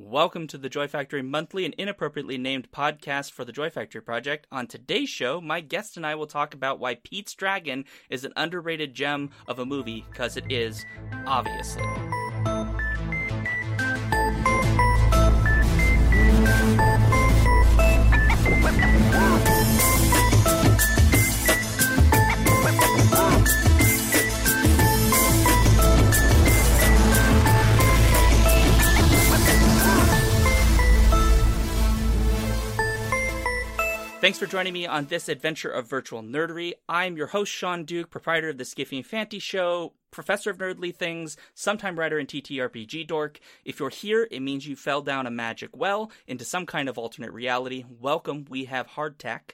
Welcome to the Joy Factory monthly and inappropriately named podcast for the Joy Factory project. On today's show, my guest and I will talk about why Pete's Dragon is an underrated gem of a movie, because it is, obviously. Thanks for joining me on this adventure of virtual nerdery. I'm your host, Shaun Duke, proprietor of the Skiffy and Fanty Show, professor of nerdly things, sometime writer and TTRPG dork. If you're here, it means you fell down a magic well into some kind of alternate reality. Welcome, we have hardtack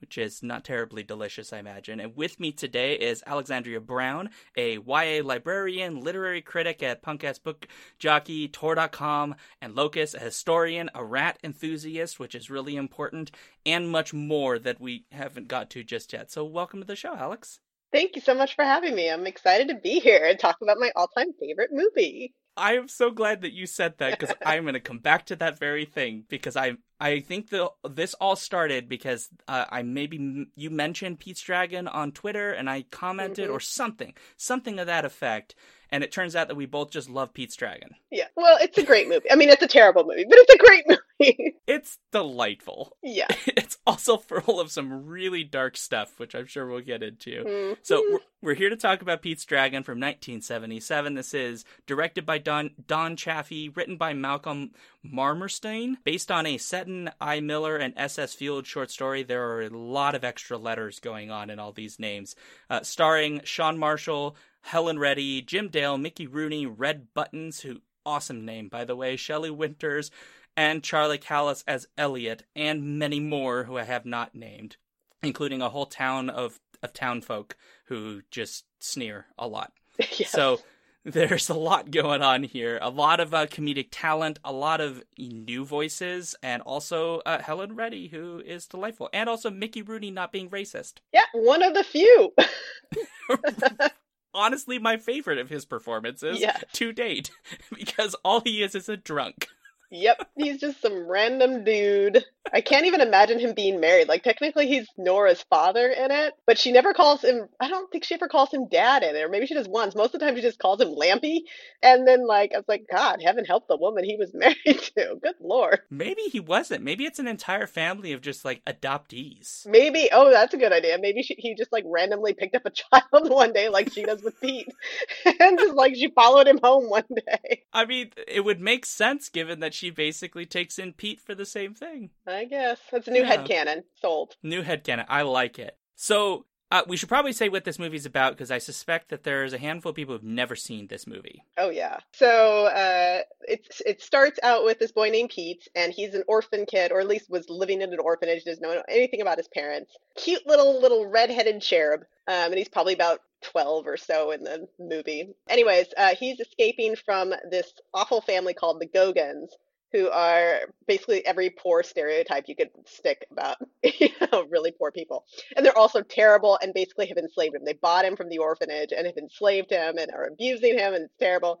which is not terribly delicious, I imagine. And with me today is Alexandria Brown, a YA librarian, literary critic at Punkass Book Jockey, Tor.com, and Locus, a historian, a rat enthusiast, which is really important, and much more that we haven't got to just yet. So, welcome to the show, Alex. Thank you so much for having me. I'm excited to be here and talk about my all time favorite movie. I am so glad that you said that because I'm going to come back to that very thing because I I think the this all started because uh, I maybe you mentioned Pete's Dragon on Twitter and I commented Mhm. or something something of that effect and it turns out that we both just love Pete's Dragon. Yeah. Well, it's a great movie. I mean, it's a terrible movie, but it's a great movie. It's delightful. yeah. It's also full of some really dark stuff, which I'm sure we'll get into. Mhm. So we're, we're here to talk about Pete's Dragon from 1977. This is directed by Don Don Chaffey, written by Malcolm Marmorstein, based on a Seton I. Miller and S.S. Field short story. There are a lot of extra letters going on in all these names, uh, starring Sean Marshall, Helen Reddy, Jim Dale, Mickey Rooney, Red Buttons, who awesome name by the way, Shelley Winters, and Charlie Callas as Elliot, and many more who I have not named, including a whole town of of town folk who just sneer a lot. So there's a lot going on here. A lot of uh, comedic talent, a lot of new voices, and also uh, Helen Reddy, who is delightful, and also Mickey Rooney not being racist. yeah, one of the few. Honestly, my favorite of his performances Yeah. to date, because all he is is a drunk. Yep, he's just some random dude. I can't even imagine him being married. Like technically he's Nora's father in it, but she never calls him I don't think she ever calls him dad in it, or maybe she does once. Most of the time she just calls him Lampie. And then like I was like, God, heaven help the woman he was married to. Good lord. Maybe he wasn't. Maybe it's an entire family of just like adoptees. Maybe oh that's a good idea. Maybe she, he just like randomly picked up a child one day like she does with Pete. and just like she followed him home one day. I mean, it would make sense given that she basically takes in Pete for the same thing. I guess. That's a new Yeah. headcanon. Sold. New headcanon. I like it. So, uh, we should probably say what this movie's about because I suspect that there's a handful of people who've never seen this movie. Oh yeah. So uh, it it starts out with this boy named Pete, and he's an orphan kid, or at least was living in an orphanage. Doesn't know anything about his parents. Cute little little red-headed cherub, um, and he's probably about twelve or so in the movie. Anyways, uh, he's escaping from this awful family called the Gogans. Who are basically every poor stereotype you could stick about, you know, really poor people. And they're also terrible and basically have enslaved him. They bought him from the orphanage and have enslaved him and are abusing him, and it's terrible.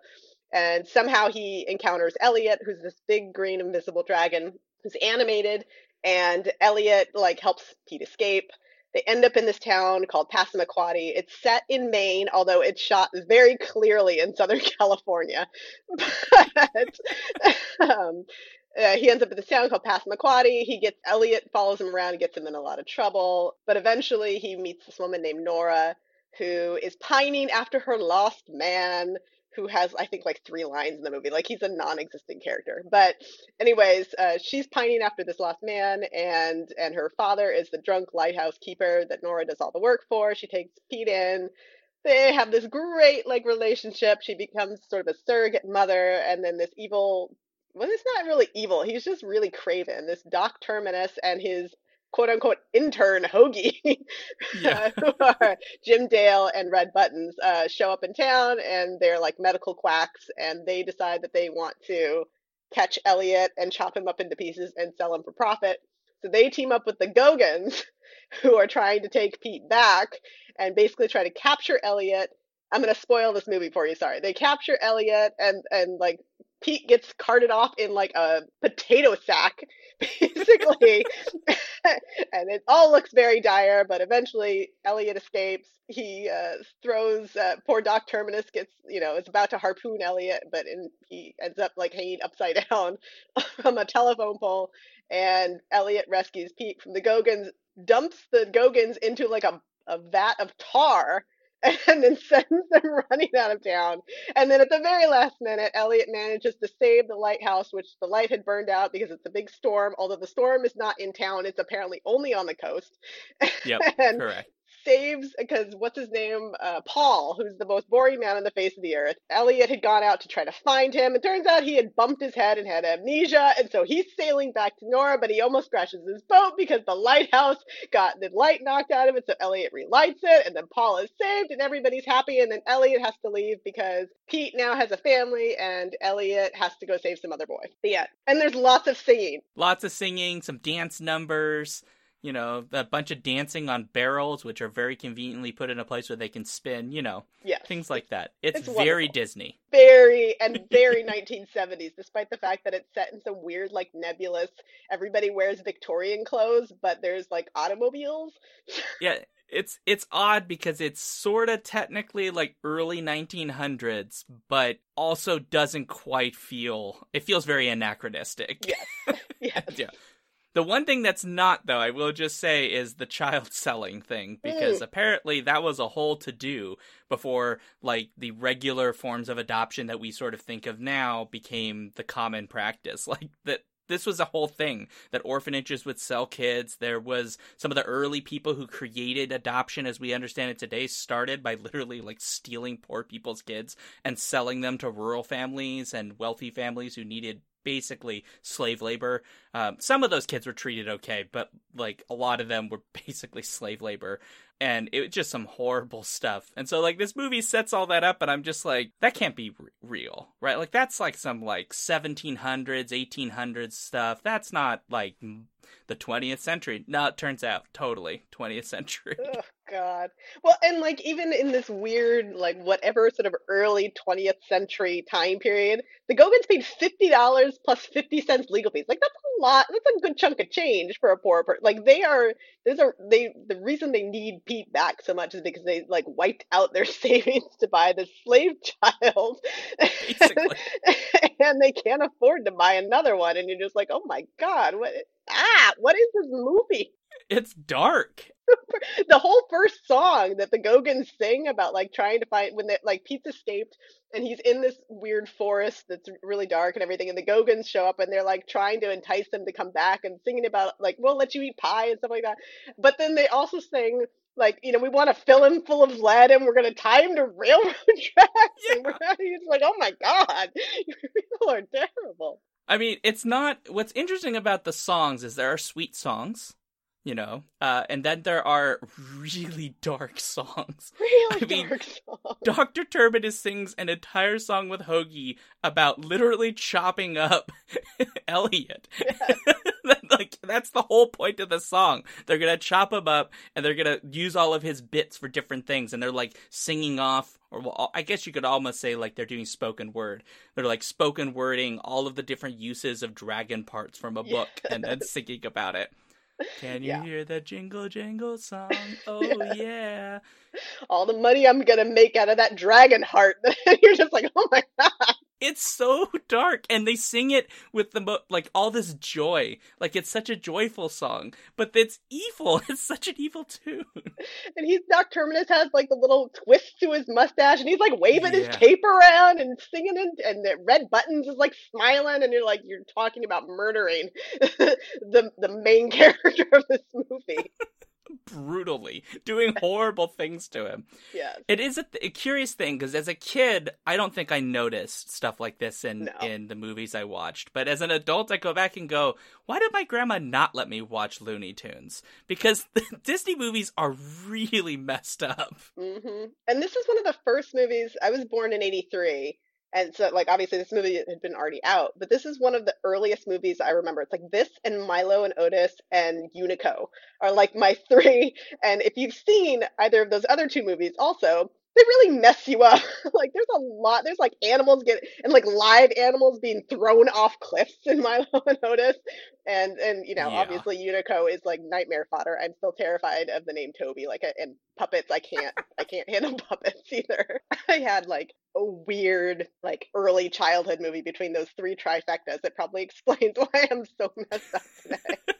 And somehow he encounters Elliot, who's this big green invisible dragon who's animated, and Elliot like helps Pete escape. They end up in this town called Passamaquoddy. It's set in Maine, although it's shot very clearly in Southern California. But um, uh, he ends up in this town called Passamaquoddy. He gets Elliot follows him around and gets him in a lot of trouble. But eventually, he meets this woman named Nora, who is pining after her lost man, who has I think like three lines in the movie. Like he's a non-existent character. But anyways, uh, she's pining after this lost man, and and her father is the drunk lighthouse keeper that Nora does all the work for. She takes Pete in. They have this great like relationship. She becomes sort of a surrogate mother, and then this evil well, it's not really evil. He's just really craven. This Doc Terminus and his quote unquote intern Hoagy, Yeah. who are Jim Dale and Red Buttons, uh, show up in town and they're like medical quacks and they decide that they want to catch Elliot and chop him up into pieces and sell him for profit. So they team up with the Gogans, who are trying to take Pete back and basically try to capture Elliot. I'm to spoil this movie for you. Sorry. They capture Elliot and and like Pete gets carted off in like a potato sack, basically. and it all looks very dire, but eventually Elliot escapes. He uh, throws, uh, poor Doc Terminus gets, you know, is about to harpoon Elliot, but in, he ends up like hanging upside down from a telephone pole. And Elliot rescues Pete from the Gogans, dumps the Gogans into like a, a vat of tar and then sends them running out of town. And then at the very last minute, Elliot manages to save the lighthouse, which the light had burned out because it's a big storm. Although the storm is not in town, it's apparently only on the coast. Yep, and correct. Saves because what's his name? Uh, Paul, who's the most boring man on the face of the earth. Elliot had gone out to try to find him. It turns out he had bumped his head and had amnesia, and so he's sailing back to Nora, but he almost crashes his boat because the lighthouse got the light knocked out of it. So Elliot relights it, and then Paul is saved, and everybody's happy. And then Elliot has to leave because Pete now has a family, and Elliot has to go save some other boy. End. And there's lots of singing. Lots of singing, some dance numbers, you know, a bunch of dancing on barrels, which are very conveniently put in a place where they can spin, you know, Yes. things like that. It's, It's very wonderful. Disney. very and very 1970s despite the fact that it's set in some weird like nebulous everybody wears victorian clothes but there's like automobiles Yeah, it's it's odd because it's sort of technically like early 1900s, but also doesn't quite feel. It feels very anachronistic. yes yes Yeah. The one thing that's not, though, I will just say, is the child selling thing, because Mm. apparently that was a whole to do before, like, the regular forms of adoption that we sort of think of now became the common practice. Like, that this was a whole thing that orphanages would sell kids. There was some of the early people who created adoption as we understand it today started by literally, like, stealing poor people's kids and selling them to rural families and wealthy families who needed basically slave labor. Um, some of those kids were treated okay, but like a lot of them were basically slave labor. And it was just some horrible stuff. And so, like, this movie sets all that up, and I'm just like, that can't be r- real, right? Like, that's like some, like, 1700s, 1800s stuff. That's not, like, the 20th century. No, it turns out, totally 20th century. oh god well and like even in this weird like whatever sort of early 20th century time period the gogans paid $50 plus 50 cents legal fees like that's a lot that's a good chunk of change for a poor person like they are there's a they the reason they need pete back so much is because they like wiped out their savings to buy this slave child Basically. and they can't afford to buy another one and you're just like oh my god what ah what is this movie It's dark. the whole first song that the Gogans sing about like trying to find when they like Pete's escaped and he's in this weird forest that's really dark and everything and the Gogans show up and they're like trying to entice them to come back and singing about like we'll let you eat pie and stuff like that. But then they also sing like you know we want to fill him full of lead and we're gonna tie him to railroad tracks and we're it's like oh my god people are terrible. I mean, it's not. What's interesting about the songs is there are sweet songs, you know, uh, and then there are really dark songs. Really I mean, dark song. Dr. Terminus sings an entire song with Hoagy about literally chopping up Elliot. like that's the whole point of the song. They're gonna chop him up and they're gonna use all of his bits for different things, and they're like singing off, or well, I guess you could almost say like they're doing spoken word. They're like spoken wording all of the different uses of dragon parts from a book, and then singing about it. Can you Yeah. hear that jingle jangle song? Oh Yeah. yeah. all the money I'm gonna make out of that dragon heart. You're just like, oh my god. It's so dark, and they sing it with the mo- like all this joy, like it's such a joyful song, but it's evil. It's such an evil tune. And he's Doc Terminus has like the little twist to his mustache, and he's like waving his cape around and singing, and, and the Red Buttons is like smiling, and you're like, you're talking about murdering the the main character of this movie. Brutally doing horrible things to him. Yes. It is a, th- a curious thing because as a kid, I don't think I noticed stuff like this in No. in the movies I watched. But as an adult, I go back and go, why did my grandma not let me watch Looney Tunes? Because the Disney movies are really messed up. hmm And this is one of the first movies. I was born in '83, and so like obviously this movie had been already out, but this is one of the earliest movies I remember. It's like this and Milo and Otis and Unico are like my three. And if you've seen either of those other two movies, also they really mess you up. like there's a lot. There's like animals get and like live animals being thrown off cliffs in Milo and Otis, and and you know Yeah. obviously Unico is like nightmare fodder. I'm still terrified of the name Toby. Like and puppets, I can't I can't handle puppets either. I had like a weird like early childhood movie between those three trifectas. It probably explains why I'm so messed up today.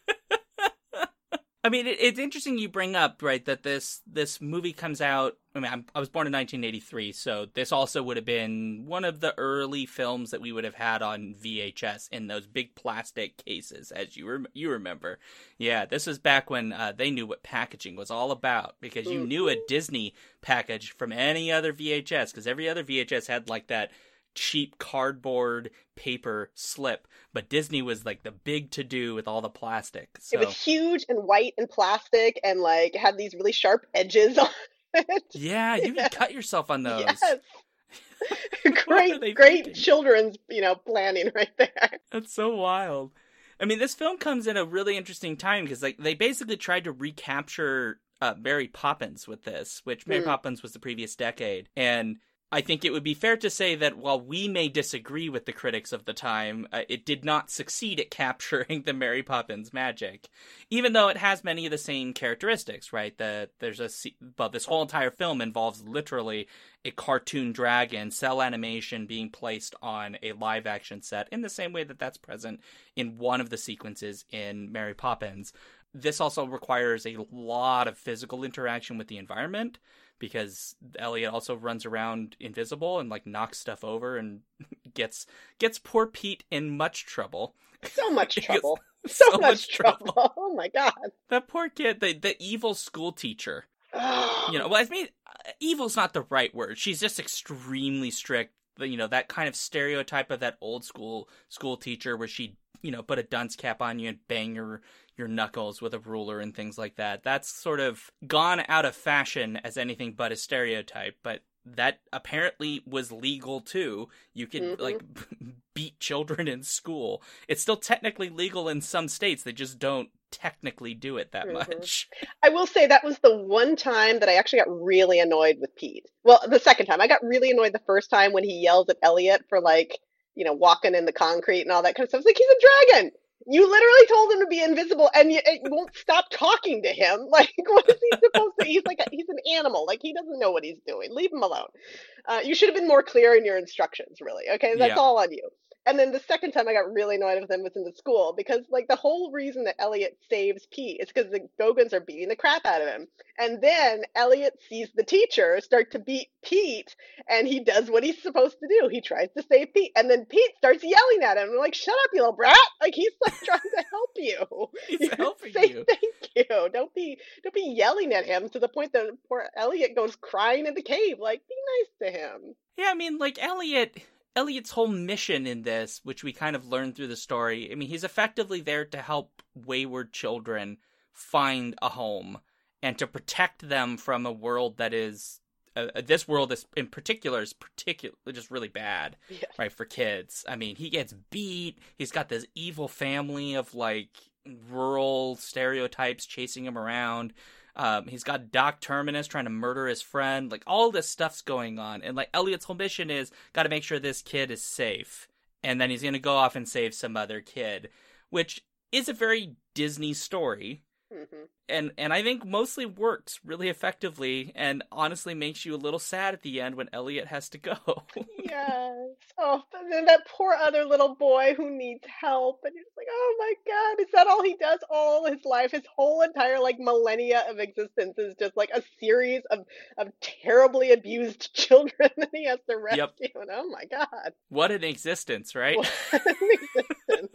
I mean, it, it's interesting you bring up right that this this movie comes out. I mean, I'm, I was born in 1983, so this also would have been one of the early films that we would have had on VHS in those big plastic cases, as you rem- you remember. Yeah, this was back when uh, they knew what packaging was all about because you knew a Disney package from any other VHS because every other VHS had like that cheap cardboard paper slip, but Disney was like the big to do with all the plastic. So It was huge and white and plastic and like had these really sharp edges on it. yeah, you Yeah. could cut yourself on those. Yes. What are they great, great thinking? children's, you know, planning right there. That's so wild. I mean, this film comes in a really interesting time because like they basically tried to recapture uh, Mary Poppins with this, which Mary Mm. Poppins was the previous decade, and I think it would be fair to say that while we may disagree with the critics of the time, uh, it did not succeed at capturing the Mary Poppins magic, even though it has many of the same characteristics. Right? That there's a well, this whole entire film involves literally a cartoon dragon cell animation being placed on a live action set in the same way that that's present in one of the sequences in Mary Poppins. This also requires a lot of physical interaction with the environment because Elliot also runs around invisible and like knocks stuff over and gets gets poor Pete in much trouble. So much trouble. So, so much, much trouble. trouble. Oh my god. That poor kid, the the evil school teacher. You know, well, I mean, uh, evil's not the right word. She's just extremely strict. The- You know, that kind of stereotype of that old school school teacher where she, you know, put a dunce cap on you and bang your your knuckles with a ruler and things like that. That's sort of gone out of fashion as anything but a stereotype, but that apparently was legal too. You could Mhm. like beat children in school. It's still technically legal in some states. They just don't technically do it that Mhm. much. I will say that was the one time that I actually got really annoyed with Pete. Well, the second time. I got really annoyed the first time when he yells at Elliot for like, you know, walking in the concrete and all that kind of stuff. It's like he's a dragon. You literally told him to be invisible, and you, you won't stop talking to him. Like, what is he supposed to? He's like, a, he's an animal. Like, he doesn't know what he's doing. Leave him alone. Uh, you should have been more clear in your instructions. Really, okay? That's Yeah. all on you. And then the second time I got really annoyed with him was in the school because, like, the whole reason that Elliot saves Pete is because the Gogans are beating the crap out of him. And then Elliot sees the teacher start to beat Pete, and he does what he's supposed to do. He tries to save Pete, and then Pete starts yelling at him, like, "Shut up, you little brat!" Like he's like trying to help you. He's helping Say you. thank you. Don't be don't be yelling at him to the point that poor Elliot goes crying in the cave. Like, be nice to him. Yeah, I mean, like Elliot. Elliot's whole mission in this, which we kind of learn through the story, I mean, he's effectively there to help wayward children find a home and to protect them from a world that is. Uh, uh, this world is in particular is particular just really bad Yes. right for kids i mean he gets beat he's got this evil family of like rural stereotypes chasing him around um, he's got Doc Terminus trying to murder his friend. Like all this stuff's going on, and like Elliot's whole mission is got to make sure this kid is safe, and then he's gonna go off and save some other kid, which is a very Disney story, hmm and and I think mostly works really effectively, and honestly makes you a little sad at the end when Elliot has to go. Yes. Oh, but then that poor other little boy who needs help, and you're like, oh my God, is that all he does all his life? His whole entire like millennia of existence is just like a series of of terribly abused children that he has to rescue. Yep. And oh my God, what an existence, right? what an existence.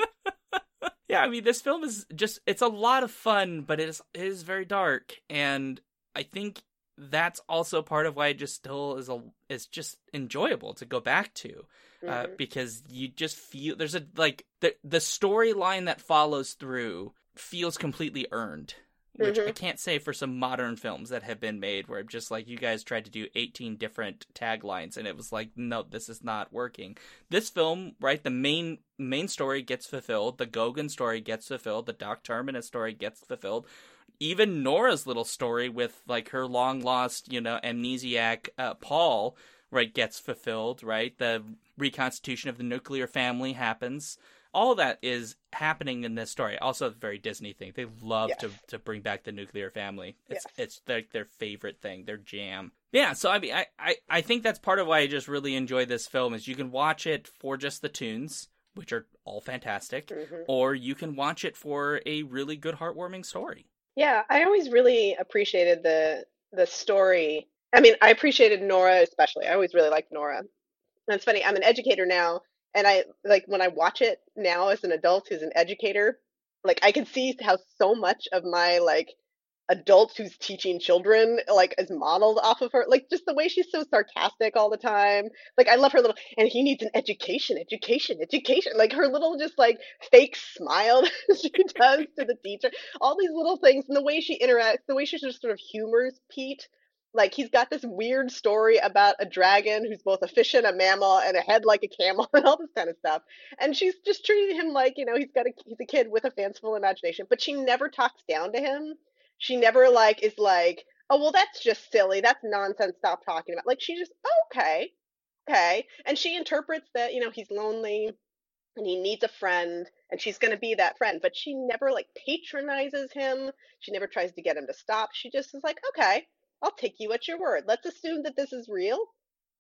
Yeah, I mean, this film is just, it's a lot of fun, but it is, it is very dark. And I think that's also part of why it just still is a, is just enjoyable to go back to. Uh, Mhm. because you just feel, there's a, like, the, the storyline that follows through feels completely earned. Which I Mhm. can't say for some modern films that have been made where just like you guys tried to do 18 different taglines and it was like, no, this is not working this film, right, the main main story gets fulfilled, the Gogan story gets fulfilled, the Doc Terminus story gets fulfilled. even Nora's little story with like her long lost, you know, amnesiac uh, Paul, right, gets fulfilled, right? The reconstitution of the nuclear family happens. All that is happening in this story. Also, a very Disney thing. They love Yes. to to bring back the nuclear family. It's Yes. it's like their favorite thing, their jam. Yeah, so I mean, I, I I think that's part of why I just really enjoy this film is you can watch it for just the tunes, which are all fantastic, Mhm. or you can watch it for a really good, heartwarming story. Yeah, I always really appreciated the the story. I mean, I appreciated Nora especially. I always really liked Nora. And it's funny, I'm an educator now, and I like when I watch it now as an adult who's an educator, like I can see how so much of my like adult who's teaching children like is modeled off of her. Like just the way she's so sarcastic all the time. Like I love her little and he needs an education, education, education. Like her little just like fake smile she does to the teacher all these little things and the way she interacts, the way she just sort of humors Pete. Like he's got this weird story about a dragon who's both a fish and a mammal and a head like a camel and all this kind of stuff. And she's just treating him like, you know, he's got a he's a kid with a fanciful imagination, but she never talks down to him. She never like is like, "Oh, well that's just silly. That's nonsense. Stop talking about." Like she just, oh, "Okay. Okay." And she interprets that, you know, he's lonely and he needs a friend and she's going to be that friend but she never like patronizes him she never tries to get him to stop she just is like okay i'll take you at your word let's assume that this is real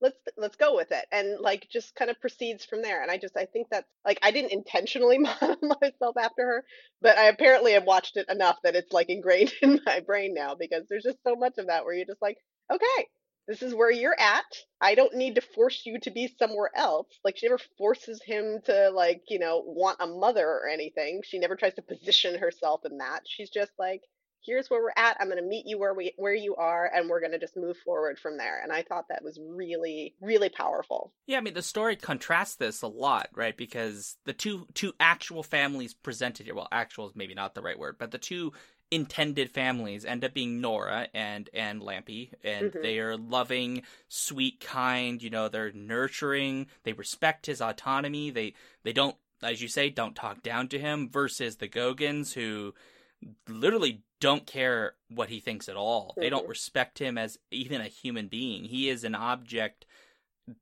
let's let's go with it and like just kind of proceeds from there and i just i think that's like i didn't intentionally model myself after her but i apparently have watched it enough that it's like ingrained in my brain now because there's just so much of that where you're just like okay this is where you're at. I don't need to force you to be somewhere else. Like she never forces him to like, you know, want a mother or anything. She never tries to position herself in that. She's just like, here's where we're at. I'm going to meet you where we where you are and we're going to just move forward from there. And I thought that was really really powerful. Yeah, I mean the story contrasts this a lot, right? Because the two two actual families presented here, well, actual is maybe not the right word, but the two intended families end up being Nora and and Lampie, and Mhm. they are loving, sweet, kind. You know, they're nurturing. They respect his autonomy. They they don't, as you say, don't talk down to him. Versus the Gogans, who literally don't care what he thinks at all. They don't Mhm. respect him as even a human being. He is an object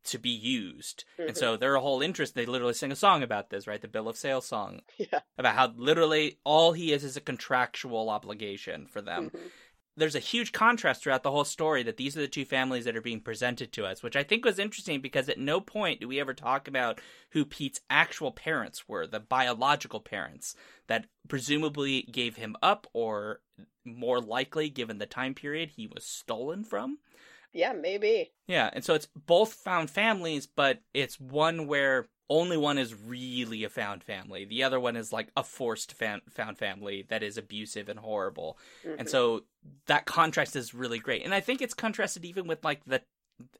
to be used. And Mhm. so their whole interest, they literally sing a song about this, right? The Bill of Sale song. Yeah. About how literally all he is is a contractual obligation for them. Mhm. There's a huge contrast throughout the whole story that these are the two families that are being presented to us, which I think was interesting because at no point do we ever talk about who Pete's actual parents were, the biological parents that presumably gave him up or more likely given the time period he was stolen from. Yeah, maybe. Yeah, and so it's both found families, but it's one where only one is really a found family. The other one is like a forced fan- found family that is abusive and horrible. And Mhm. so that contrast is really great. And I think it's contrasted even with like the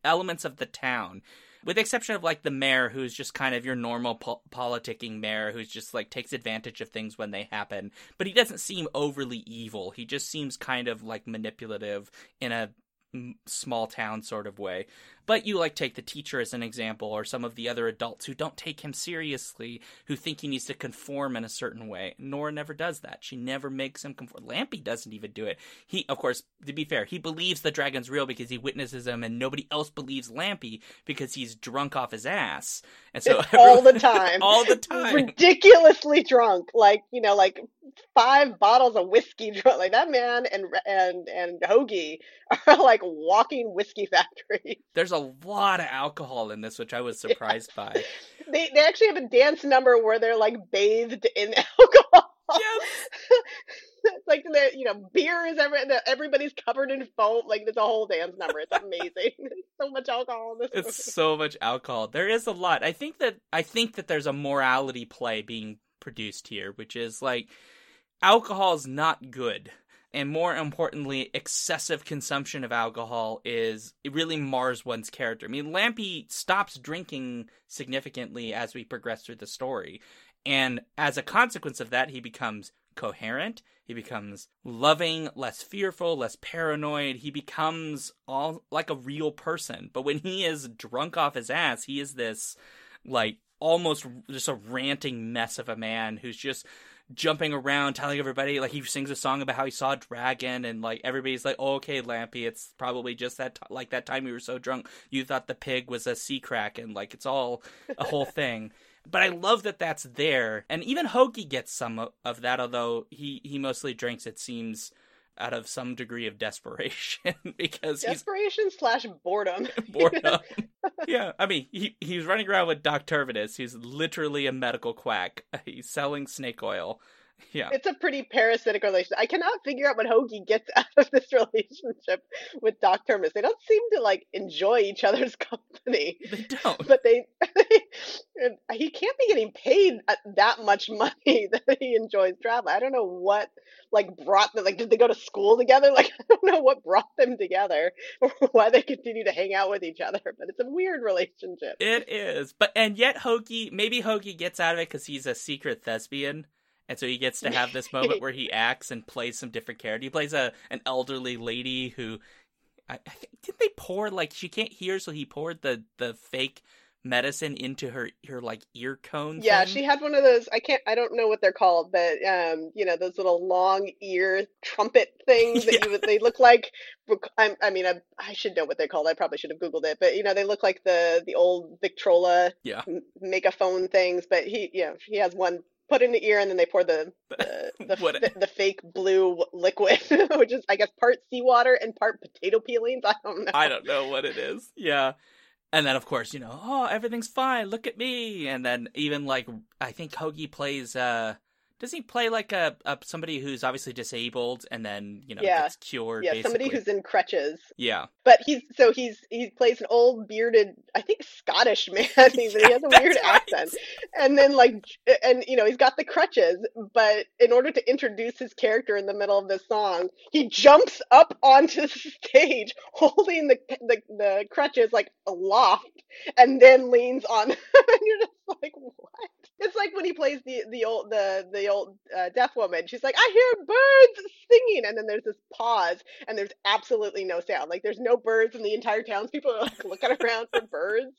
elements of the town. With the exception of like the mayor, who's just kind of your normal po- politicking mayor, who's just like takes advantage of things when they happen, but he doesn't seem overly evil. He just seems kind of like manipulative in a small town sort of way. But you like take the teacher as an example, or some of the other adults who don't take him seriously, who think he needs to conform in a certain way. Nora never does that. She never makes him conform. Lampie doesn't even do it. He, of course, to be fair, he believes the dragon's real because he witnesses him, and nobody else believes Lampie because he's drunk off his ass. And so It's all the time. all the time. ridiculously drunk, like you know, like five bottles of whiskey drunk. Like that man and and and Hoagy are like walking whiskey factory. There's a lot of alcohol in this, which I was surprised by. They they actually have a dance number where they're like bathed in alcohol. Yes. it's like the you know beer is every everybody's covered in foam. Like it's a whole dance number. It's amazing. So much alcohol in this. movie. It's so much alcohol. There is a lot. I think that I think that there's a morality play being produced here, which is like alcohol is not good. And more importantly, excessive consumption of alcohol is it really mars one's character. I mean, Lampie stops drinking significantly as we progress through the story. And as a consequence of that, he becomes coherent. He becomes loving, less fearful, less paranoid. He becomes all like a real person. But when he is drunk off his ass, he is this like almost just a ranting mess of a man who's just jumping around telling everybody like he sings a song about how he saw a dragon and like everybody's like oh, okay lampie it's probably just that t- like that time you were so drunk you thought the pig was a sea kraken like it's all a whole thing. But i love that that's there. And even hoagy gets some of that although he he mostly drinks it seems out of some degree of desperation because desperation slash boredom. boredom. yeah, I mean, he he's running around with Doc Terminus. He's literally a medical quack. He's selling snake oil. Yeah. It's a pretty parasitic relationship. I cannot figure out what Hoagy gets out of this relationship with Doc Terminus. They don't seem to like enjoy each other's company. They don't. But they, he can't be getting paid uh, that much money that he enjoys traveling. I don't know what like brought them like did they go to school together? Like I don't know what brought them together or why they continue to hang out with each other, but it's a weird relationship. It is. But and yet Hoagy maybe Hoagy gets out of it cuz he's a secret thespian and so he gets to have this moment where he acts and plays some different character. He plays a an elderly lady who, I, I did they pour like she can't hear, so he poured the the fake medicine into her her like ear cone. Yeah, thing. she had one of those. I can't. I don't know what they're called, but um, you know, those little long ear trumpet things that yeah. you they look like. I, I mean, I, I should know what they're called. I probably should have googled it, but you know, they look like the the old Victrola yeah megaphone things. But he, you know, he has one put in the ear and then they pour the the, the, the, the fake blue liquid which is i guess part seawater and part potato peelings. I don't know. I don't know what it is. Yeah. And then of course you know oh everything's fine. Look at me. And then even like i think hoagy plays uh does he play like a, a somebody who's obviously disabled and then you know yeah. gets cured? Yeah, basically? somebody who's in crutches. Yeah, but he's so he's he plays an old bearded, I think Scottish man. Yeah, he has a weird right. accent, and then like and you know he's got the crutches, but in order to introduce his character in the middle of the song, he jumps up onto the stage holding the the, the crutches like aloft, and then leans on. and you're just like, what? It's like when he plays the the old the the old uh, deaf woman. She's like, I hear birds singing, and then there's this pause, and there's absolutely no sound. Like there's no birds in the entire townspeople are like looking around for birds.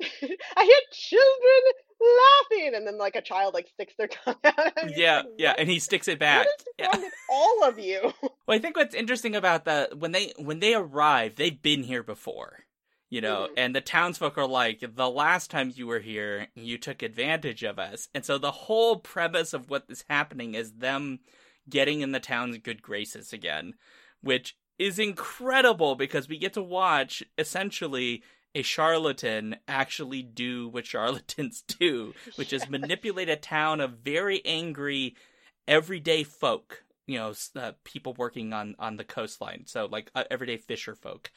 I hear children laughing, and then like a child like sticks their tongue out. Yeah, like, yeah, and he sticks it back. What is yeah. all of you? Well, I think what's interesting about the when they when they arrive, they've been here before you know mm-hmm. and the townsfolk are like the last time you were here you took advantage of us and so the whole premise of what is happening is them getting in the town's good graces again which is incredible because we get to watch essentially a charlatan actually do what charlatans do which is manipulate a town of very angry everyday folk you know uh, people working on on the coastline so like uh, everyday fisher folk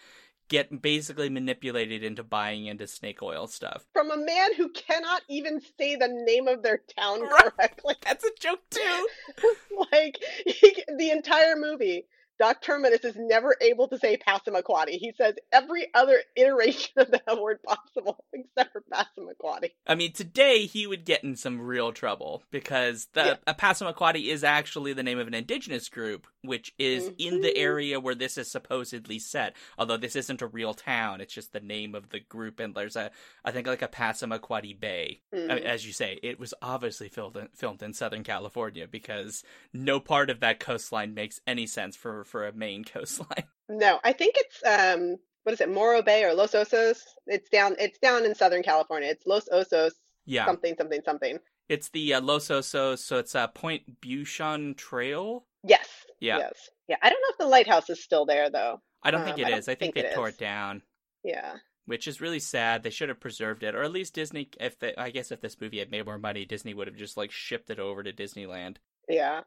get basically manipulated into buying into snake oil stuff. From a man who cannot even say the name of their town correctly. That's a joke too. like he, the entire movie Doc Terminus is never able to say Passamaquoddy. He says every other iteration of that word possible except for Passamaquoddy. I mean, today he would get in some real trouble because the yeah. a Passamaquoddy is actually the name of an indigenous group, which is mm-hmm. in the area where this is supposedly set. Although this isn't a real town, it's just the name of the group. And there's a, I think, like a Passamaquoddy Bay. Mm-hmm. I mean, as you say, it was obviously filmed in, filmed in Southern California because no part of that coastline makes any sense for for a main coastline. No, I think it's um what is it, Morro Bay or Los Osos? It's down it's down in Southern California. It's Los Osos yeah. something something something. It's the uh, Los Osos, so it's uh, Point Buchon Trail. Yes. Yeah. Yes. Yeah. I don't know if the lighthouse is still there though. I don't um, think it I is. I think, think they tore is. it down. Yeah. Which is really sad. They should have preserved it, or at least Disney. If they, I guess if this movie had made more money, Disney would have just like shipped it over to Disneyland. Yeah.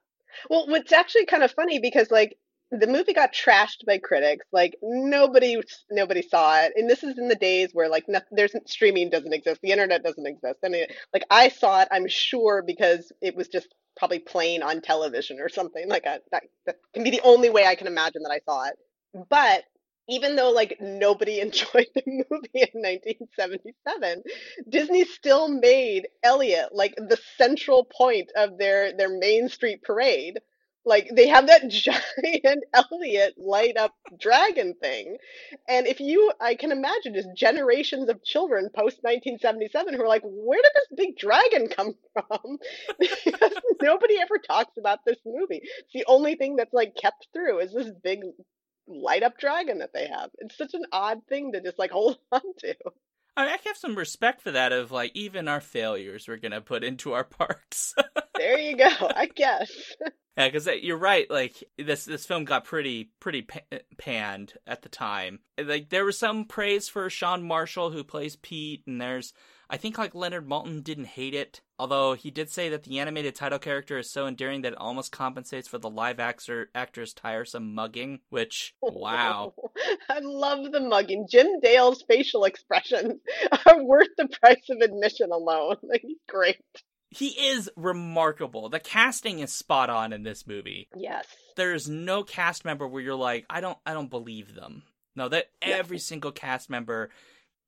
Well, what's actually kind of funny because like the movie got trashed by critics. Like nobody, nobody saw it. And this is in the days where like no, there's streaming doesn't exist, the internet doesn't exist. I mean, like I saw it, I'm sure because it was just probably playing on television or something. Like I, that, that can be the only way I can imagine that I saw it. But even though like nobody enjoyed the movie in 1977 disney still made elliot like the central point of their their main street parade Like they have that giant Elliot light up dragon thing. And if you I can imagine just generations of children post 1977 who are like, where did this big dragon come from? because nobody ever talks about this movie. It's the only thing that's like kept through is this big light up dragon that they have. It's such an odd thing to just like hold on to. I, mean, I have some respect for that. Of like, even our failures, we're gonna put into our parks. there you go. I guess. Yeah, because you're right. Like this, this film got pretty, pretty eh, panned at the time. Like there was some praise for Sean Marshall who plays Pete, and there's, I think, like Leonard Maltin didn't hate it, although he did say that the animated title character is so endearing that it almost compensates for the live actor actor's tiresome mugging. Which, wow, I love the mugging. Jim Dale's facial expressions are worth the price of admission alone. Like he's great he is remarkable. The casting is spot on in this movie. Yes. There's no cast member where you're like, I don't I don't believe them. No, that every single cast member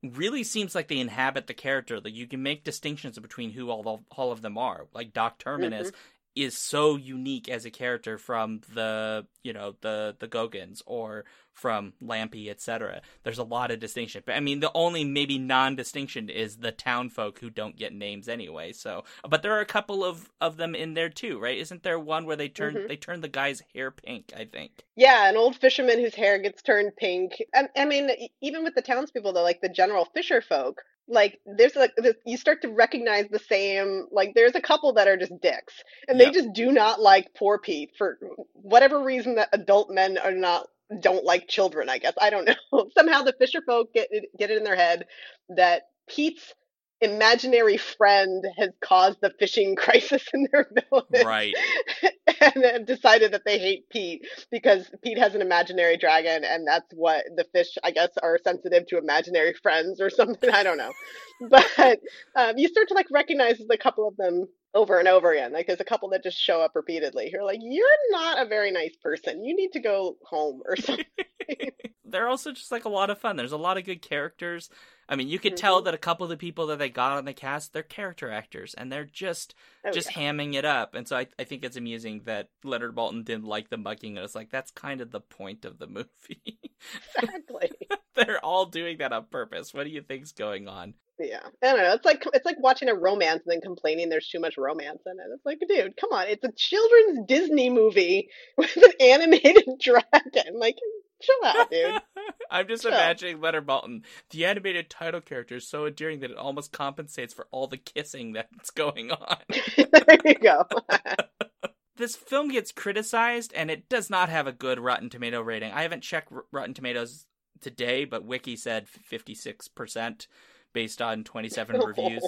really seems like they inhabit the character. Like you can make distinctions between who all the, all of them are. Like Doc Terminus mm-hmm is so unique as a character from the you know the the Gogans or from Lampie, etc. There's a lot of distinction, but I mean the only maybe non-distinction is the town folk who don't get names anyway. So, but there are a couple of of them in there too, right? Isn't there one where they turn mm-hmm. they turn the guy's hair pink? I think. Yeah, an old fisherman whose hair gets turned pink. I, I mean, even with the townspeople, though, like the general fisher folk, like there's like this, you start to recognize the same like there's a couple that are just dicks and they just do not like poor pete for whatever reason that adult men are not don't like children i guess i don't know somehow the fisher folk get it, get it in their head that pete's imaginary friend has caused the fishing crisis in their village. Right. and have decided that they hate Pete because Pete has an imaginary dragon and that's what the fish, I guess, are sensitive to imaginary friends or something. I don't know. But um, you start to like recognize a couple of them over and over again. Like there's a couple that just show up repeatedly. You're like, you're not a very nice person. You need to go home or something. They're also just like a lot of fun. There's a lot of good characters. I mean, you could mm-hmm. tell that a couple of the people that they got on the cast, they're character actors, and they're just oh, just yeah. hamming it up. And so I, I think it's amusing that Leonard Maltin didn't like the mugging. And it's like that's kind of the point of the movie. Exactly. they're all doing that on purpose. What do you think's going on? Yeah, I don't know. It's like it's like watching a romance and then complaining there's too much romance in it. It's like, dude, come on! It's a children's Disney movie with an animated dragon. Like, chill out, dude. I'm just chill. imagining Leonard Maltin. The animated title character is so endearing that it almost compensates for all the kissing that's going on. there you go. this film gets criticized, and it does not have a good Rotten Tomato rating. I haven't checked Rotten Tomatoes today, but Wiki said 56 percent based on 27 reviews,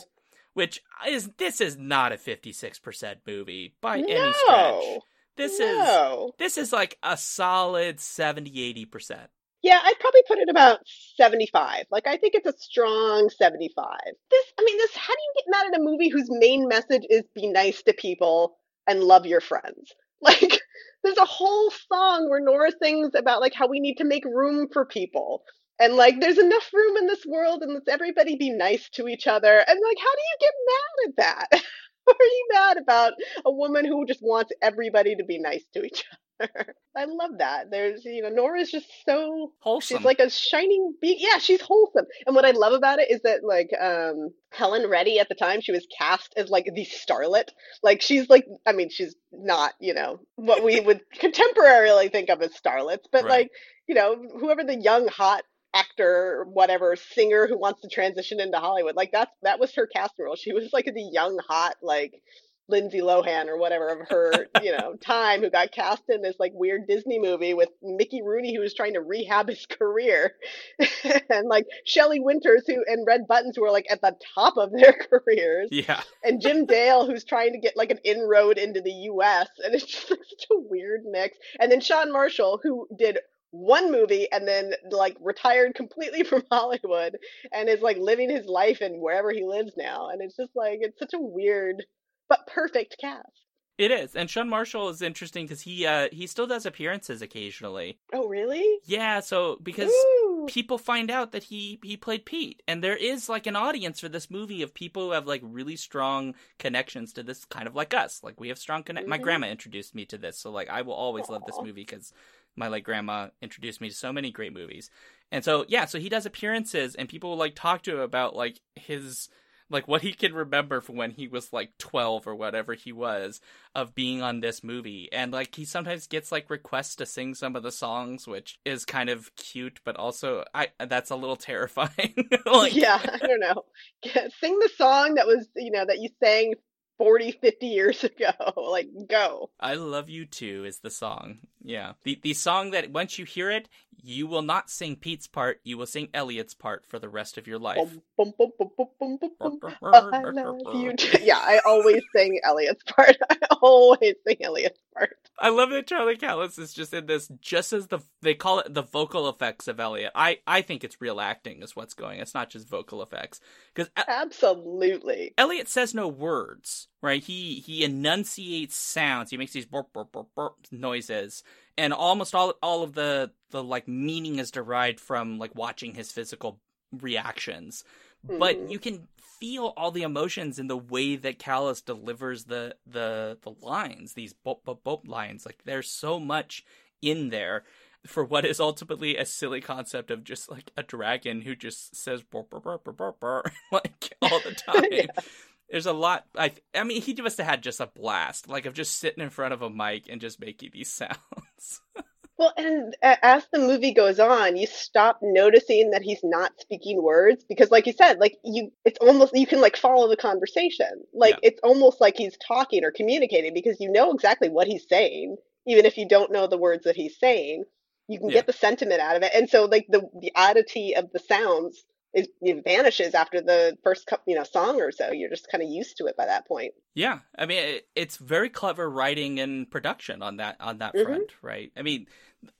which is this is not a 56% movie by no, any stretch. This no. is this is like a solid 70 80%. Yeah, I'd probably put it about 75. Like I think it's a strong 75. This I mean this how do you get mad at a movie whose main message is be nice to people and love your friends? Like there's a whole song where Nora sings about like how we need to make room for people and like there's enough room in this world and let's everybody be nice to each other. And like how do you get mad at that? Are you mad about a woman who just wants everybody to be nice to each other? I love that. There's you know nora's just so wholesome. she's like a shining be- yeah she's wholesome. And what i love about it is that like um helen reddy at the time she was cast as like the starlet. Like she's like i mean she's not you know what we would contemporarily think of as starlets but right. like you know whoever the young hot actor, whatever singer who wants to transition into Hollywood. Like that's that was her casting role. She was like the young hot like Lindsay Lohan or whatever of her, you know, time who got cast in this like weird Disney movie with Mickey Rooney who was trying to rehab his career. and like Shelley Winters who and Red Buttons who are like at the top of their careers. Yeah. And Jim Dale who's trying to get like an inroad into the US and it's just like such a weird mix. And then Sean Marshall who did one movie and then like retired completely from Hollywood and is like living his life in wherever he lives now. And it's just like it's such a weird but perfect cast. It is, and Sean Marshall is interesting because he uh he still does appearances occasionally. Oh, really? Yeah. So because Oh. people find out that he he played Pete, and there is like an audience for this movie of people who have like really strong connections to this, kind of like us. Like we have strong connect. My Mhm. grandma introduced me to this, so like I will always love this movie because my like grandma introduced me to so many great movies. And so yeah, so he does appearances, and people like talk to him about like his like what he can remember from when he was like 12 or whatever he was of being on this movie and like he sometimes gets like requests to sing some of the songs which is kind of cute but also i that's a little terrifying like yeah, I don't know. Sing the song that was, you know, that you sang 40, 50 years ago. Like, go. i love you too is the song yeah the the song that once you hear it you will not sing pete's part you will sing elliot's part for the rest of your life Bum, bum, bum. I love you. Yeah, I always sing Elliot's part. I always sing Elliot's part. I love that Charlie Callas is just in this, just as the they call it the vocal effects of Elliot. I I think it's real acting is what's going. It's not just vocal effects because Absolutely. Elliot says no words, right? He he enunciates sounds. He makes these burp burp burp burp noises, and almost all all of the the like meaning is derived from like watching his physical reactions. But Mhm. you can feel all the emotions in the way that Callas delivers the the the lines, these bop bop bop lines. Like there's so much in there for what is ultimately a silly concept of just like a dragon who just says burp burp burp burp, burp like all the time. Yeah. There's a lot. I I mean, he must have had just a blast, like of just sitting in front of a mic and just making these sounds. Well, and as the movie goes on, you stop noticing that he's not speaking words because, like you said, like you, it's almost you can like follow the conversation. Like Yeah. it's almost like he's talking or communicating because you know exactly what he's saying, even if you don't know the words that he's saying. You can Yeah. get the sentiment out of it, and so like the the oddity of the sounds is it vanishes after the first you know, song or so. You're just kind of used to it by that point. Yeah, I mean it, it's very clever writing and production on that on that Mhm. front, right? I mean,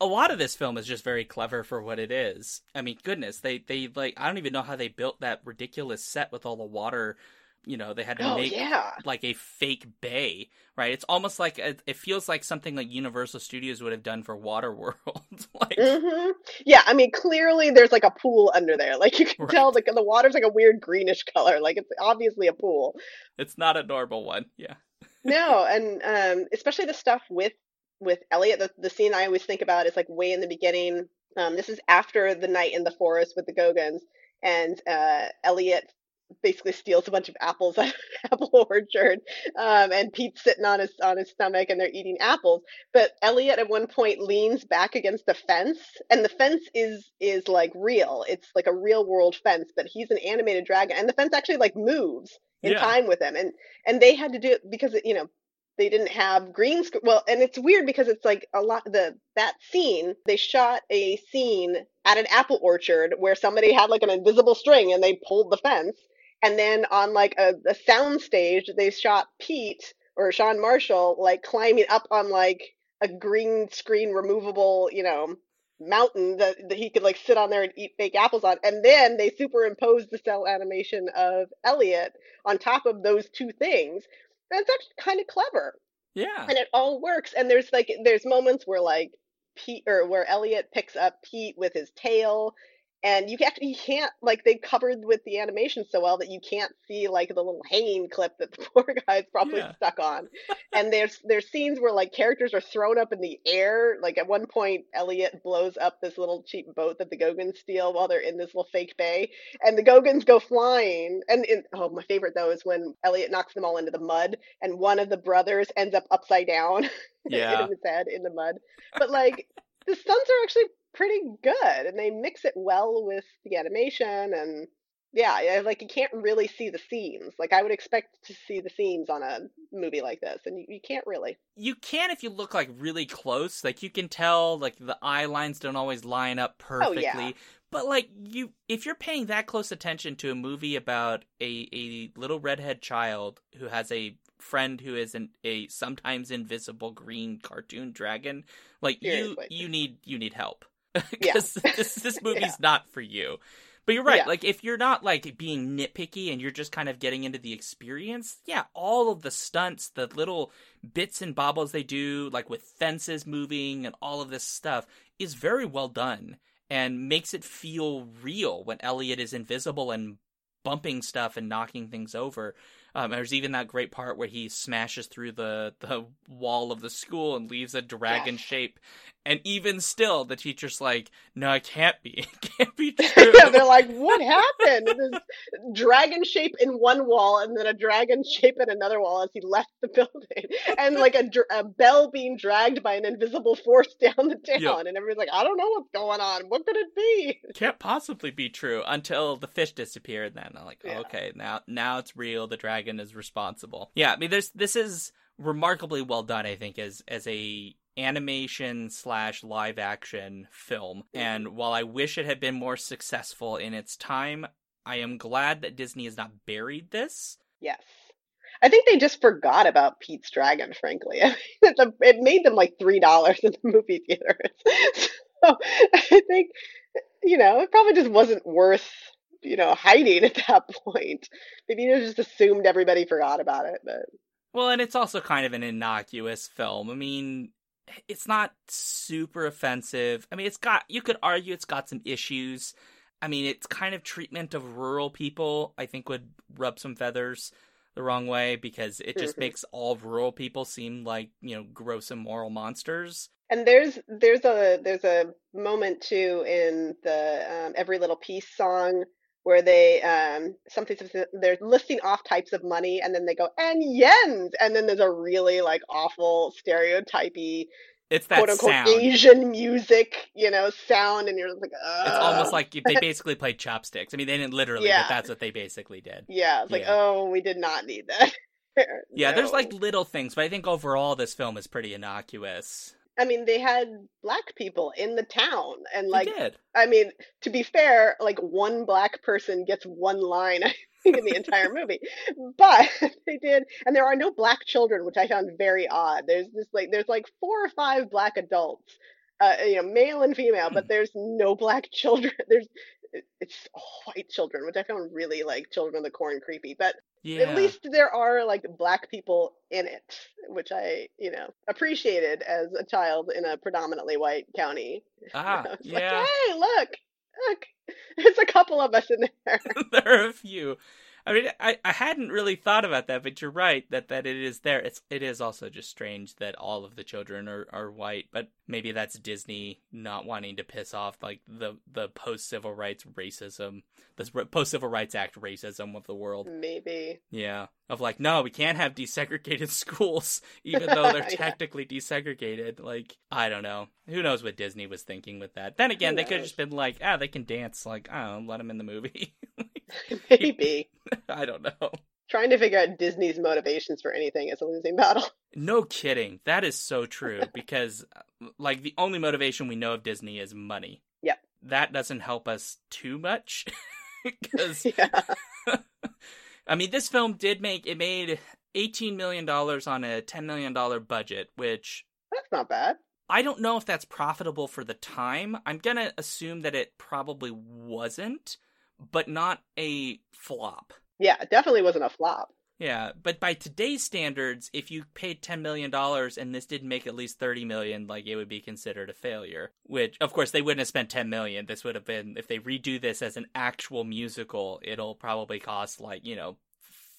a lot of this film is just very clever for what it is. I mean, goodness, they they like I don't even know how they built that ridiculous set with all the water. You know, they had to Oh make yeah. like a fake bay, right? It's almost like it, it feels like something like Universal Studios would have done for Waterworld. like, hmm Yeah, I mean, clearly there's like a pool under there. Like you can Right. tell the the water's like a weird greenish color. Like it's obviously a pool. it's not a normal one. Yeah, No, and um, especially the stuff with with Elliot. The the scene I always think about is like way in the beginning. Um, this is after the night in the forest with the Gogans, and uh, Elliot basically steals a bunch of apples out of an apple orchard, um, and Pete's sitting on his on his stomach, and they're eating apples. But Elliot at one point leans back against the fence, and the fence is is like real. It's like a real world fence, but he's an animated dragon, and the fence actually like moves in Yeah. time with him, and and they had to do it because you know they didn't have green screen. Well, and it's weird because it's like a lot the that scene they shot a scene at an apple orchard where somebody had like an invisible string and they pulled the fence, and then on like a, a sound stage they shot Pete or Sean Marshall like climbing up on like a green screen removable you know mountain that, that he could like sit on there and eat fake apples on. And then they superimposed the cel animation of Elliot on top of those two things. And it's actually kind of clever. Yeah, and it all works. And there's like there's moments where like Pete or where Elliot picks up Pete with his tail and you actually you can't like they covered with the animation so well that you can't see like the little hanging clip that the poor guy's probably Yeah. stuck on and there's there's scenes where like characters are thrown up in the air like at one point Elliot blows up this little cheap boat that the Gogans steal while they're in this little fake bay and the Gogans go flying and, and oh my favorite though is when Elliot knocks them all into the mud and one of the brothers ends up upside down Yeah. his head in the mud. But like the stunts are actually pretty good and they mix it well with the animation and yeah, like you can't really see the seams. Like I would expect to see the seams on a movie like this and you, you can't really. you can if you look like really close like you can tell like the eye lines don't always line up perfectly Oh, yeah. but like you if you're paying that close attention to a movie about a a little redhead child who has a friend who is an, a sometimes invisible green cartoon dragon like you you need you need help Yeah. because this this movie's Yeah. not for you but you're right Yeah. like if you're not like being nitpicky and you're just kind of getting into the experience yeah all of the stunts the little bits and bobbles they do like with fences moving and all of this stuff is very well done and makes it feel real when Elliot is invisible and bumping stuff and knocking things over. Um, there's even that great part where he smashes through the, the wall of the school and leaves a dragon shape. And even still, the teacher's like, "No, it can't be. It can't be true." yeah, they're like, what happened? This dragon shape in one wall and then a dragon shape in another wall as he left the building. And like a, dr- a bell being dragged by an invisible force down the town. Yeah. And everybody's like, I don't know what's going on. What could it be? can't possibly be true until the fish disappeared. Then I'm like, Yeah. okay, now now it's real. The dragon is responsible. Yeah, I mean, there's this is remarkably well done. I think as as a animation slash live action film. And while I wish it had been more successful in its time, I am glad that Disney has not buried this. Yes. I think they just forgot about Pete's Dragon, frankly. I mean, it made them like $3 in the movie theaters. So I think, you know, it probably just wasn't worth, you know, hiding at that point. Maybe they just assumed everybody forgot about it. But Well, and it's also kind of an innocuous film. I mean, it's not super offensive. I mean, it's got, you could argue it's got some issues. I mean, its kind of treatment of rural people, I think, would rub some feathers the wrong way because it just Mhm. makes all rural people seem like, you know, gross immoral monsters. And there's there's a there's a moment too in the um, Every Little Piece song where they um something something- they're listing off types of money and then they go and yens and then there's a really like awful stereotypy It's that quote unquote sound. Asian music you know sound and you're just like It's almost like they basically played chopsticks. I mean, they didn't literally, Yeah. but that's what they basically did. yeah it's like Yeah. oh we did not need that Yeah, there's like little things, but I think overall this film is pretty innocuous. I mean they had black people in the town and like. I mean, to be fair, like one black person gets one line in the entire movie, but they did, and there are no black children, which I found very odd. There's this like there's like four or five black adults, uh, you know, male and female, Hmm. but there's no black children. There's it's white children, which I found really like Children of the Corn creepy, but Yeah. at least there are like black people in it, which I, you know, appreciated as a child in a predominantly white county. Ah, yeah. like, hey, look, look, there's a couple of us in there. there are a few. I mean, I, I hadn't really thought about that, but you're right that, that it is there. It's it is also just strange that all of the children are, are white, but maybe that's Disney not wanting to piss off like the the post civil rights racism, this post civil rights act racism of the world. Maybe. Yeah, of like no, we can't have desegregated schools even though they're Yeah. technically desegregated. Like I don't know, who knows what Disney was thinking with that. Then again, Who they could have just been like, ah, they can dance. Like I don't know, let them in the movie. Maybe. I don't know. Trying to figure out Disney's motivations for anything is a losing battle. No kidding. That is so true because, uh, like, the only motivation we know of Disney is money. Yep. That doesn't help us too much because, yeah. I mean, this film did make it made eighteen million dollars on a ten million dollar budget, which That's not bad. I don't know if that's profitable for the time. I'm gonna assume that it probably wasn't, but not a flop. Yeah, it definitely wasn't a flop. Yeah, but by today's standards, if you paid ten million dollars and this didn't make at least thirty million, like it would be considered a failure. Which, of course, they wouldn't have spent ten million. This would have been if they redo this as an actual musical, it'll probably cost like you know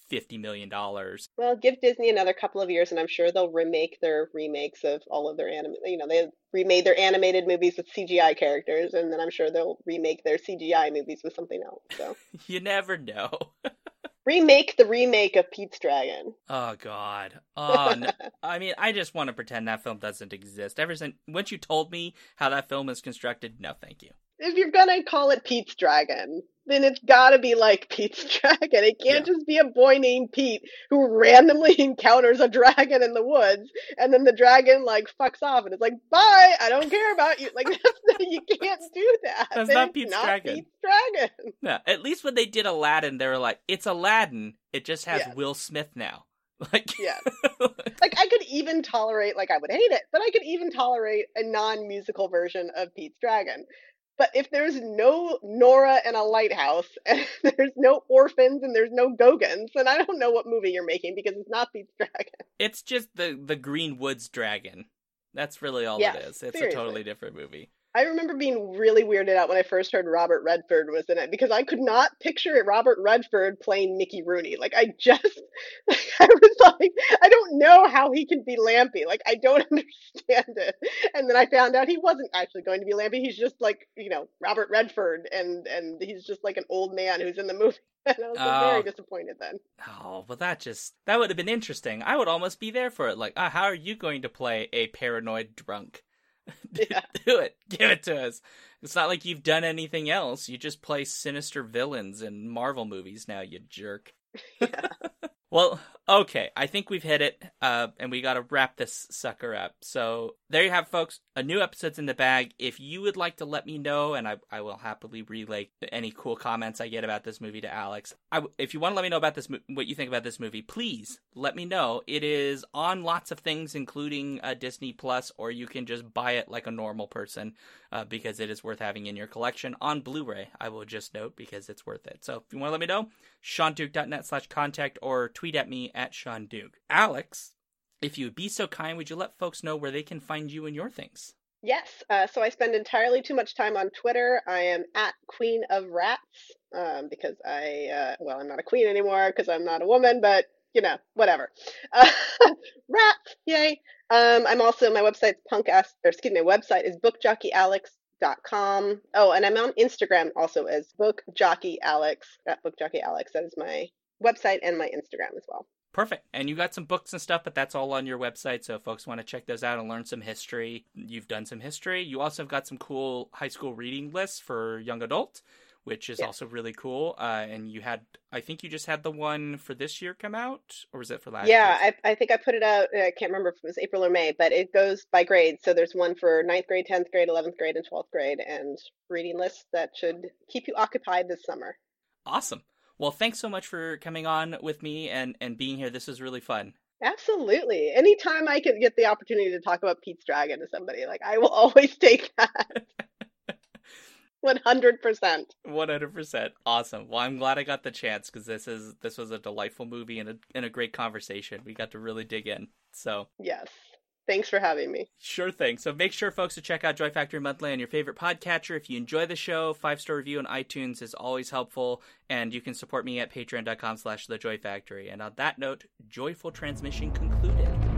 fifty million dollars. Well, give Disney another couple of years, and I'm sure they'll remake their remakes of all of their anim. You know, they remade their animated movies with CGI characters, and then I'm sure they'll remake their CGI movies with something else. So You never know. remake the remake of Pete's Dragon. Oh God. Oh, no. I mean, I just want to pretend that film doesn't exist. Ever since once you told me how that film is constructed, no, thank you. if you're gonna call it Pete's Dragon, then it's gotta be like Pete's Dragon. It can't just be a boy named Pete who randomly encounters a dragon in the woods, and then the dragon like fucks off, and it's like, "Bye, I don't care about you." Like that's, you can't do that. That's Then not Pete's not Dragon. Pete's Dragon. Yeah, at least when they did Aladdin, they were like, "It's Aladdin. It just has Yeah. Will Smith now." Like, Yeah. Like I could even tolerate, like I would hate it, but I could even tolerate a non-musical version of Pete's Dragon. But if there's no Nora and a lighthouse, and there's no orphans, and there's no Gogans, then I don't know what movie you're making because it's not Pete's Dragon. it's just the the Green Woods Dragon. That's really all Yeah, it is. It's a totally different movie. I remember being really weirded out when I first heard Robert Redford was in it because I could not picture Robert Redford playing Mickey Rooney. Like I just, like, I was like, I don't know how he can be Lampie. Like I don't understand it. And then I found out he wasn't actually going to be Lampie. He's just like, you know, Robert Redford, and and he's just like an old man who's in the movie. And I was like, Oh. very disappointed then. Oh, well, that just that would have been interesting. I would almost be there for it. Like, ah, how are you going to play a paranoid drunk? Yeah. Do it. Give it to us. It's not like you've done anything else. You just play sinister villains in Marvel movies now, you jerk. Yeah. Well, okay. I think we've hit it, uh, and we got to wrap this sucker up. So there you have, folks. A new episode's in the bag. If you would like to let me know, and I, I will happily relay any cool comments I get about this movie to Alex. I, if you want to let me know about this, what you think about this movie, please let me know. It is on lots of things, including uh, Disney Plus, or you can just buy it like a normal person uh, because it is worth having in your collection on Blu-ray. I will just note because it's worth it. So if you want to let me know, ShaunDuke.net slash contact or tweet at me at Shaun Duke. Alex, if you would be so kind, would you let folks know where they can find you and your things? Yes. Uh, so I spend entirely too much time on Twitter. I am at Queen of Rats um, because I, uh, well, I'm not a queen anymore because I'm not a woman, but you know, whatever. Uh, rats, yay. Um, I'm also my website's punk ass, or excuse me, my website is bookjockeyalex.com. Oh, and I'm on Instagram also as bookjockeyalex at bookjockeyalex. That is my website and my Instagram as well. Perfect. And you got some books and stuff, but that's all on your website. So if folks want to check those out and learn some history, you've done some history. You also have got some cool high school reading lists for young adult, which is Yeah. also really cool. Uh, and you had, I think you just had the one for this year come out, or was it for last Yeah, year? I, I think I put it out. I can't remember if it was April or May, but it goes by grade. So there's one for ninth grade, 10th grade, 11th grade, and 12th grade, and reading lists that should keep you occupied this summer. Awesome. Well, thanks so much for coming on with me and, and being here. This was really fun. Absolutely. Anytime I can get the opportunity to talk about Pete's Dragon to somebody, like I will always take that. 100%. One hundred percent, awesome. Well, I'm glad I got the chance because this is this was a delightful movie and a and a great conversation. We got to really dig in. So Yes. Thanks for having me. sure thing. So make sure, folks, to check out Joy Factory Monthly on your favorite podcatcher. If you enjoy the show, five star review on iTunes is always helpful, and you can support me at patreon.com/slash The Joy Factory. And on that note, joyful transmission concluded.